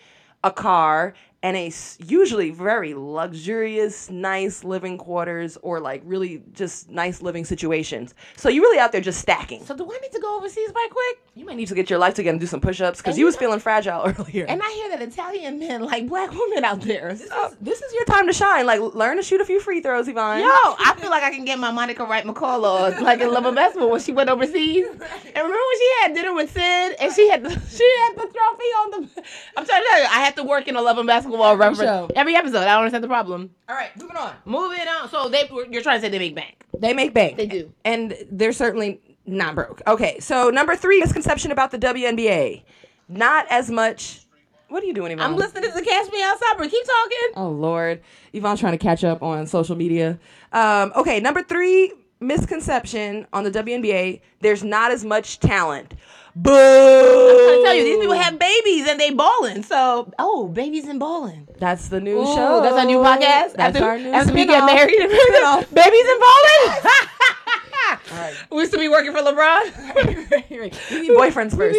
a car, and a usually very luxurious, nice living quarters or like really just nice living situations. So you're really out there just stacking. So do I need to go overseas right quick? You might need to get your life together and do some push-ups because you you was know- feeling fragile earlier. And I hear that Italian men like black women out there. This is- Oh, this is your time to shine. Like, learn to shoot a few free throws, Yvonne. Yo, I feel like I can get my Monica Wright McCall on, like in Love and Basketball when she went overseas. And remember when she had dinner with Sid and she had the she had the trophy on the. I'm trying to tell you, I have to work in a Love and Basketball reference show. every episode. I don't understand the problem. All right, moving on. Moving on. So they, you're trying to say they make bank? They make bank. They do. and they're certainly not broke. Okay, so number three misconception about the WNBA: not as much. What are you doing, Yvonne? I'm listening to Catch Me Outside, but keep talking. Oh Lord, Yvonne's trying to catch up on social media. Um, okay, number three misconception on the WNBA: there's not as much talent. Boo! I'm trying to tell you, these people have babies and they balling. So, oh, babies and balling. That's the new Ooh, show. That's our new podcast. That's after, our new after we spin-off. get married, babies and balling. right. We used to be working for LeBron. We need boyfriends first.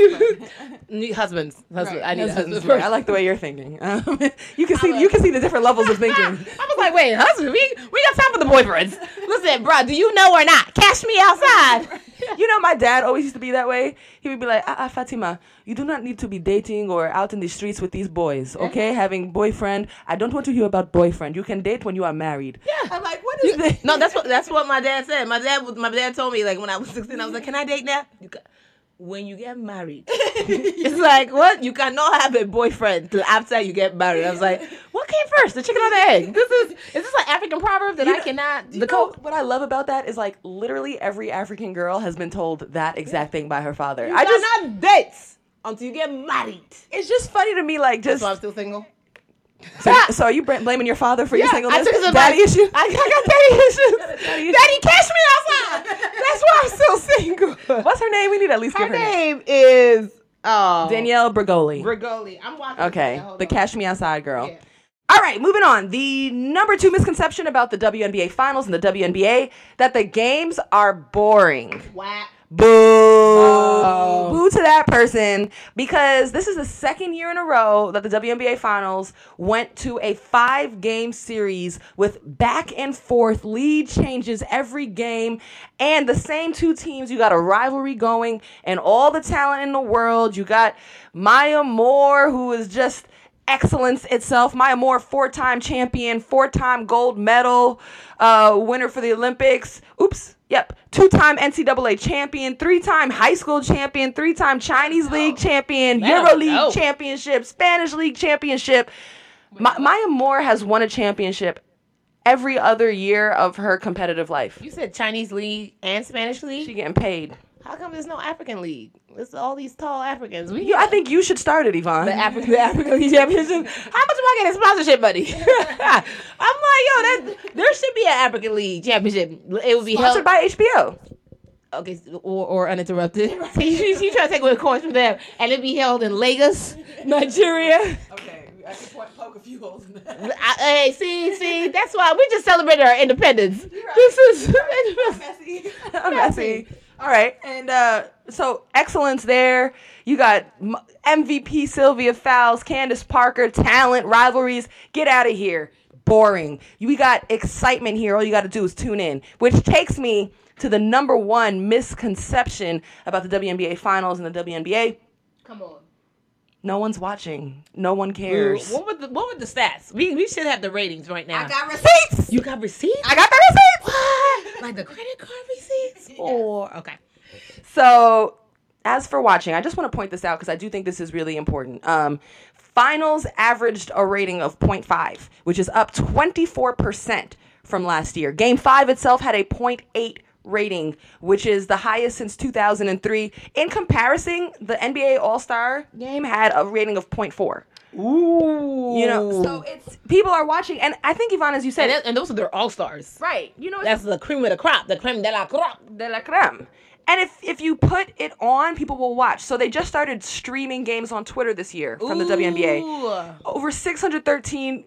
need husbands. Husband. I need Husbands, husbands. right. I like the way you're thinking. Um, you can see you can see the different levels of thinking. I was like, wait, husband, we we got time for the boyfriends. Listen, bro, do you know or not? Cash me outside. you know, my dad always used to be that way. He would be like, ah, ah, Fatima, you do not need to be dating or out in the streets with these boys, okay? Having boyfriend. I don't want to hear about boyfriend. You can date when you are married. Yeah. I'm like, what is this? No, that's what that's what my dad said. My dad was my dad told me like when I was 16, I was like, "Can I date now?" You ca- when you get married, it's like what you cannot have a boyfriend till after you get married. I was like, what came first, the chicken or the egg? This is is this like African proverb that I cannot You the know, code? what I love about that is like literally every African girl has been told that exact thing by her father. You I just cannot date until you get married. it's just funny to me like just So I'm still single. So, so are you br- blaming your father for your I singleness? took some Daddy advice. issue. I, I got daddy issues. daddy Daddy, catch me outside. That's why I'm still single. What's her name? We need to at least Her give her name. name is oh Danielle Bergoli. Bregoli. I'm watching. Okay, the on. Cash Me Outside girl. Yeah. All right, moving on. The number two misconception about the WNBA finals and the WNBA that the games are boring. Whack. Boo. Boo to that person because this is the second year in a row that the WNBA finals went to a five game series with back and forth lead changes every game and the same two teams. You got a rivalry going and all the talent in the world. You got Maya Moore, who is just excellence itself. Maya Moore, four-time champion, four-time gold medal uh, winner for the Olympics. Oops. Yep. Two-time NCAA champion, three-time high school champion, three-time Chinese League champion, 'em Euro League go. championship, Spanish League championship. Ma- Maya Moore has won a championship every other year of her competitive life. You said Chinese league and Spanish League? She getting paid. How come there's no African league? It's all these tall Africans. We You, I think you should start it, Yvonne. the African the African League Championship. How much am I getting sponsorship money? I'm like, yo, that there should be an African League Championship. It would be Sponsored held by HBO. okay, or, or uninterrupted. See, she, she trying to take away coins from them, and it'd be held in Lagos, Nigeria. Okay, I can poke a few holes in that. I, hey, see, see, that's why we just celebrated our independence. This is I'm messy. messy. All right, and uh, so excellence there. You got MVP Sylvia Fowles, Candace Parker, talent, rivalries. Get out of here. Boring. We got excitement here. All you got to do is tune in, which takes me to the number one misconception about the WNBA finals and the WNBA. Come on. No one's watching. No one cares. What were the what were the stats? We we should have the ratings right now. I got receipts. you got receipts? I got the receipts. What? Like the credit card receipts? Or okay. So, as for watching, I just want to point this out because I do think this is really important. Um, finals averaged a rating of 0.5, which is up 24% from last year. Game five itself had a 0.8 rating, which is the highest since 2003. In comparison, the NBA All Star game had a rating of 0.4. Ooh. You know, so it's people are watching, and I think Yvonne, as you said, and, that, and those are their all stars. right? You know, That's the cream of the crop, the creme de la crop. de la creme. And if if you put it on, people will watch. So they just started streaming games on Twitter this year from the WNBA. Over 613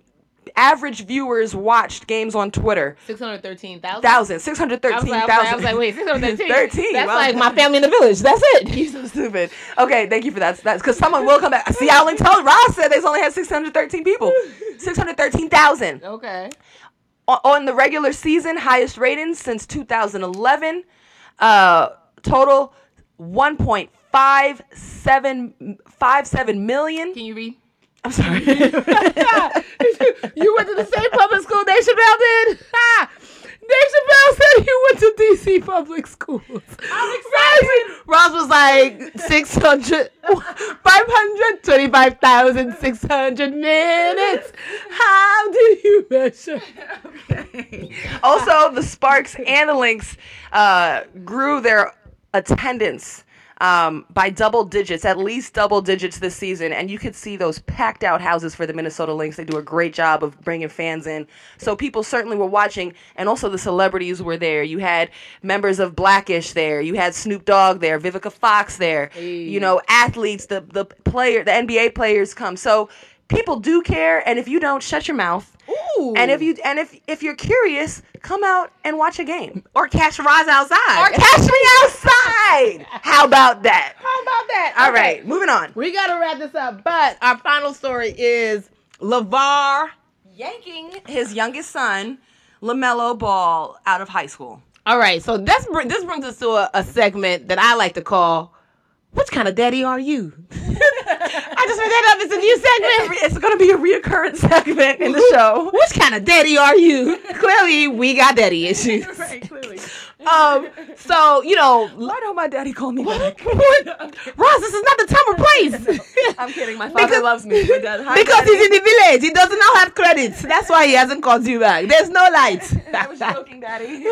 average viewers watched games on Twitter. 613,000. Thousand, I was, 613,000. like, I, was like, I was like, wait, 613. 13. That's Wow. like my family in the village. That's it. You're so stupid. Okay, thank you for that. That's because someone will come back. See, I only told Roz said they only had 613 people. 613,000. Okay. on, on the regular season, highest ratings since 2011. Uh, total 1.57 million. Can you read? I'm sorry. you went to the same public school Dave Chappelle did? Ha! Dave Chappelle said he went to DC public schools. I'm excited. Roz was like 600, 525,600 minutes. How do you measure? Okay. Also, the Sparks and the Lynx uh, grew their attendance um, by double digits, at least double digits this season. And you could see those packed out houses for the Minnesota Lynx. They do a great job of bringing fans in. So people certainly were watching. And also the celebrities were there. You had members of Blackish there. You had Snoop Dogg there, Vivica Fox there. You know, athletes, the, the player, the NBA players come. So people do care. And if you don't, shut your mouth. Ooh. And if you and if if you're curious, come out and watch a game. or catch Roz outside. Or catch me outside. How about that? How about that? All Okay. right, moving on. We got to wrap this up. But our final story is LaVar Yanking his youngest son, LaMelo Ball out of high school. All right, so this br- this brings us to a, a segment that I like to call "Which kind of daddy are you?" I just made that up. It's a new segment. It's going to be a reoccurring segment in the show. Which kind of daddy are you? Clearly, we got daddy issues. Right, clearly. Um, so you know, Why don't my daddy call me back? Roz, this is not the time or place. I'm kidding. My father Because- loves me. Dad- because he's in the village, he does not have credits. That's why he hasn't called you back. There's no light. I was joking, daddy.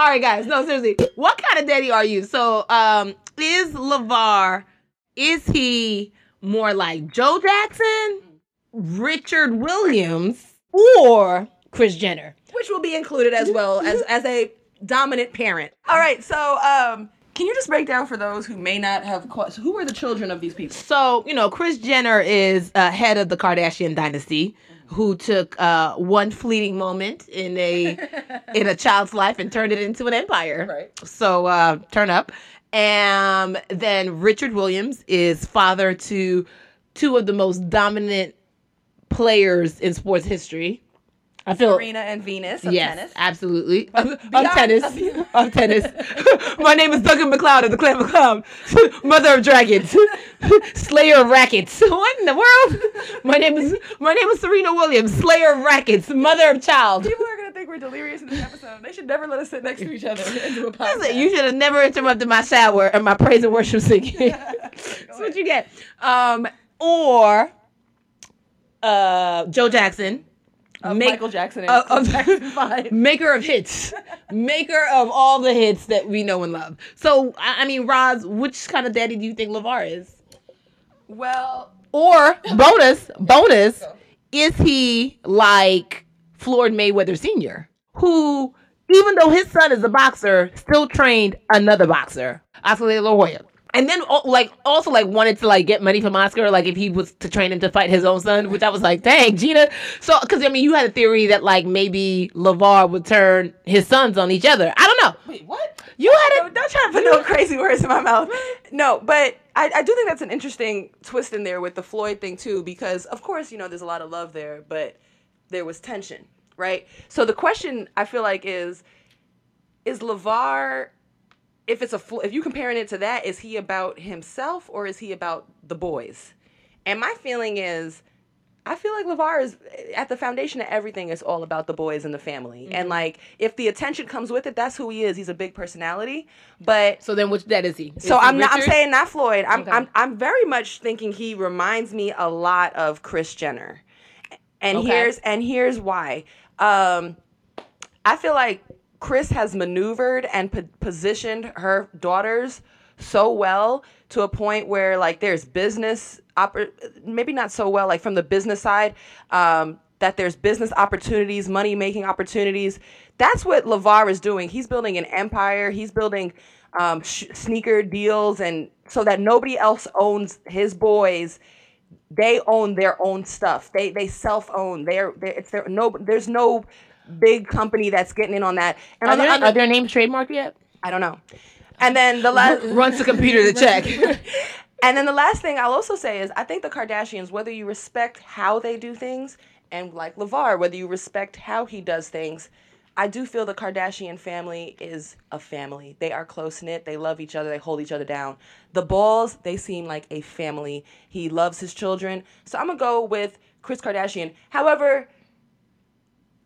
All right, guys. No, seriously. What kind of daddy are you? So, um, is LaVar, is he more like Joe Jackson, Richard Williams, or Kris Jenner? Which will be included as well as as a dominant parent. All right. So, um, can you just break down for those who may not have caught? So who are the children of these people? So, you know, Kris Jenner is uh, head of the Kardashian dynasty who took uh, one fleeting moment in a in a child's life and turned it into an empire. Right. So, uh, turn up. And then Richard Williams is father to two of the most dominant players in sports history. I feel Serena and Venus of yes, tennis. absolutely. Of, of tennis. of- tennis. My name is Duncan MacLeod of the Clan MacLeod. Mother of dragons. Slayer of rackets. What in the world? My name is my name is Serena Williams, Slayer of rackets, mother of child. People are gonna think we're delirious in this episode. They should never let us sit next to each other and do a podcast. Listen, you should have never interrupted my shower and my praise and worship singing. That's what you get. Um, or uh, Joe Jackson. Of Make- Michael Jackson and of- Jackson maker of hits, maker of all the hits that we know and love. So, I I mean, Roz, which kind of daddy do you think LaVar is? Well, Or bonus, bonus, is he like Floyd Mayweather Sr., who, even though his son is a boxer, still trained another boxer, Oscar De La Hoya. And then, like, also, like, wanted to, like, get money from Oscar, like, if he was to train him to fight his own son, which I was like, dang, Gina. So, because, I mean, you had a theory that, like, maybe LaVar would turn his sons on each other. I don't know. wait, what? You had it. don't try to put no crazy words in my mouth. No, but I, I do think that's an interesting twist in there with the Floyd thing too, because of course you know there's a lot of love there, but there was tension, right? So the question I feel like is, is LaVar, if it's a Flo- if you comparing it to that, is he about himself or is he about the boys? And my feeling is, I feel like LaVar is at the foundation of everything is all about the boys and the family. And like if the attention comes with it, that's who he is. He's a big personality. But So then, which that is he? Is so he I'm not I'm saying not Floyd. I'm Okay. I'm I'm very much thinking he reminds me a lot of Kris Jenner. And Okay. here's and here's why. Um I feel like Kris has maneuvered and po- positioned her daughters so well to a point where like there's business oppor- maybe not so well like from the business side um that there's business opportunities, money making opportunities. That's what LaVar is doing. He's building an empire. He's building um, sh- sneaker deals, and so that nobody else owns his boys they own their own stuff. They they self own. They're, they're it's their no. There's no big company that's getting in on that. And Are there, on the- are their names trademarked yet? I don't know. And then the last Runs the computer to check. and then the last thing I'll also say is I think the Kardashians, whether you respect how they do things, and like LaVar, whether you respect how he does things, I do feel the Kardashian family is a family. They are close knit. They love each other. They hold each other down. The Balls, they seem like a family. He loves his children. So I'm gonna go with Kris Kardashian. However,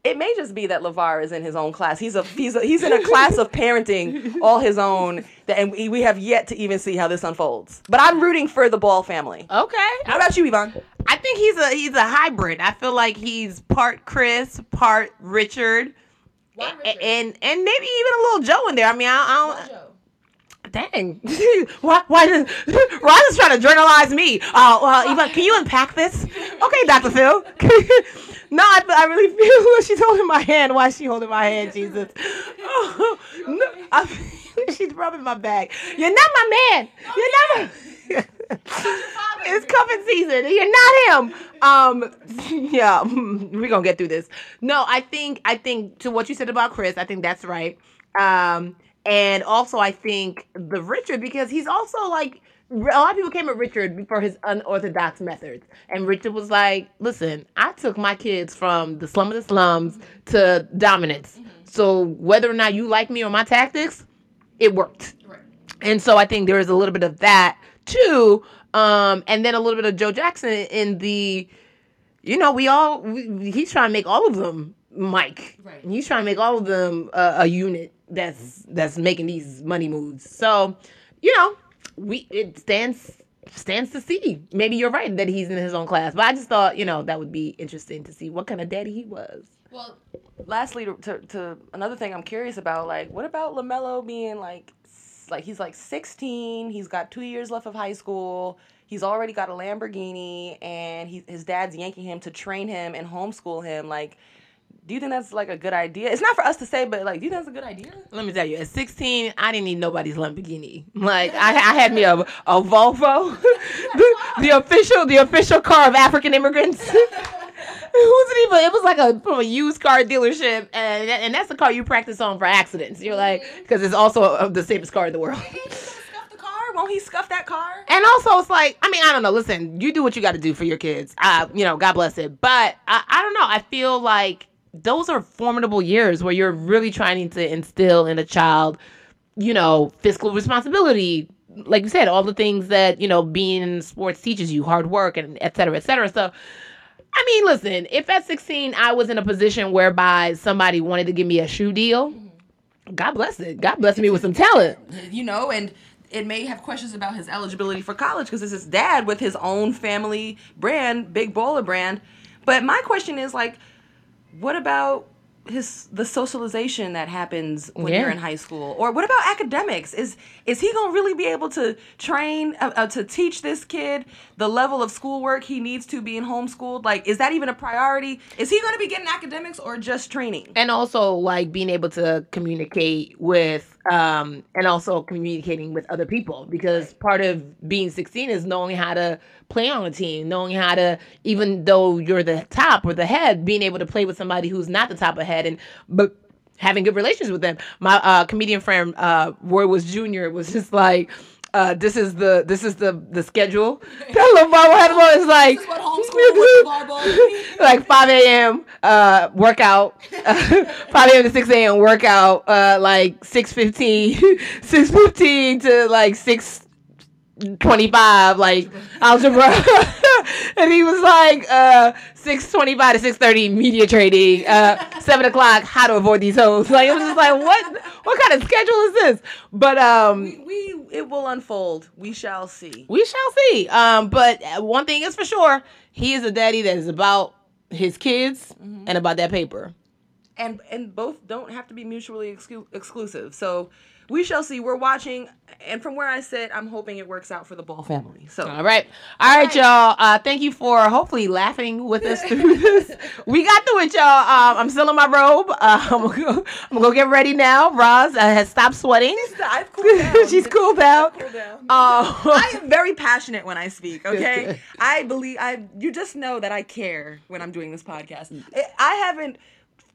it may just be that LaVar is in his own class. He's a he's a, he's in a class of parenting all his own, that, and we we have yet to even see how this unfolds. But I'm rooting for the Ball family. Okay. How about you, Yvonne? I think he's a he's a hybrid. I feel like he's part Kris, part Richard, Why a- Richard? and and maybe even a little Joe in there. I mean, I, I don't. Joe. Dang. why, why does Ron is trying to journalize me? Uh, well, Eva, can you unpack this? Okay, Dr. Phil. No, I, I really feel she's holding my hand. Why is she holding my hand, Jesus? Oh, no, I, she's rubbing my back. You're not my man. You're not my... it's cuffing season. You're not him. Um, yeah, we're gonna get through this. No, I think I think to what you said about Kris, I think that's right. Um, and also I think the Richard because he's also like a lot of people came at Richard for his unorthodox methods, and Richard was like, "Listen, I took my kids from the slum of the slums to dominance. So whether or not you like me or my tactics, it worked." And so I think there is a little bit of that too, um, and then a little bit of Joe Jackson in the, you know, we all we, he's trying to make all of them Mike. Right. He's trying to make all of them uh, a unit that's that's making these money moves. So, you know, we it stands stands to see. Maybe you're right that he's in his own class, but I just thought you know that would be interesting to see what kind of daddy he was. Well, lastly to, to, to another thing i'm curious about like what about lamelo being like like he's like 16 he's got two years left of high school he's already got a lamborghini and he, his dad's yanking him to train him and homeschool him like do you think that's like a good idea it's not for us to say but like do you think that's a good idea Let me tell you, at 16, I didn't need nobody's Lamborghini. Like I, I had me a, a Volvo, the, the official the official car of African immigrants. It wasn't even. It was like a from a used car dealership, and and that's the car you practice on for accidents. You're like, because it's also the safest car in the world. scuff the car won't he scuff that car And also, it's like, I mean, I don't know. Listen, you do what you got to do for your kids. Uh, you know, God bless it. But I, I don't know. I feel like those are formidable years where you're really trying to instill in a child, you know, fiscal responsibility. Like you said, all the things that you know being in sports teaches you, hard work and et cetera, et cetera. So. I mean, listen, if at 16 I was in a position whereby somebody wanted to give me a shoe deal, God bless it. God bless me with some talent. you know, and it may have questions about his eligibility for college because it's his dad with his own family brand, Big Baller brand. But my question is like, what about his the socialization that happens when Yeah. you're in high school, or what about academics? Is is he gonna really be able to train uh, uh, to teach this kid the level of schoolwork he needs to being homeschooled? Like, is that even a priority? Is he gonna be getting academics or just training? and also like being able to communicate with um and also communicating with other people because part of being 16 is knowing how to play on a team knowing how to even though you're the top or the head being able to play with somebody who's not the top of head and but having good relations with them. My uh comedian friend uh Roy Wood Junior was just like uh, this is the this is the the schedule. That little bobblehead like what homeschool with like 5 a.m. uh workout, 5 a.m. to 6 a.m. workout, uh like 6:15, 6:15 to like 6:25, like algebra, and he was like uh 6:25 to 6:30 media trading, uh seven o'clock how to avoid these hoes. Like it was just like what what kind of schedule is this? But um We it will unfold. We shall see. we shall see. Um, but one thing is for sure, he is a daddy that is about his kids and about that paper. and and both don't have to be mutually exclu- exclusive. So we shall see. We're watching, and from where I sit, I'm hoping it works out for the Ball family. So All right, all right, y'all. Uh, thank you for hopefully laughing with us through this. We got through it, y'all. Um, I'm still in my robe. Uh, I'm gonna go. I'm gonna go get ready now. Roz uh, has stopped sweating. I've cooled down. She's cooled. Cooled down. I am very passionate when I speak. Okay, I believe I. You just know that I care when I'm doing this podcast. I- I haven't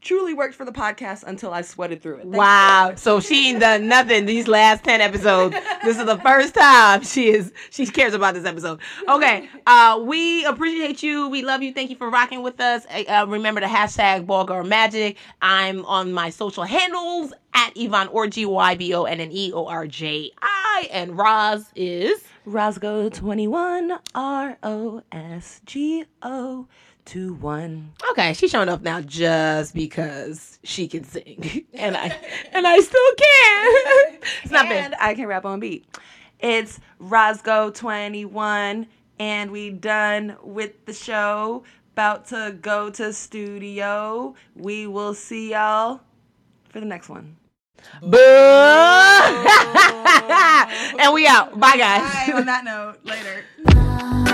truly worked for the podcast until I sweated through it. Thank Wow. So she ain't done nothing these last 10 episodes. This is the first time she is she cares about this episode. Okay. Uh we appreciate you. We love you. Thank you for rocking with us. Uh, remember the hashtag ball girl magic. I'm on my social handles at Yvonne Orji Y B O N N E O R J I and Roz is Rosgo 21 R O S G O 2 1. Okay, she's showing up now just because she can sing. And I and I still can. it's not bad. I can rap on beat. It's Roscoe 21 and we done with the show. About to go to studio. We will see y'all for the next one. Boo! Oh. and we out. Bye, guys. Bye on that note. Later.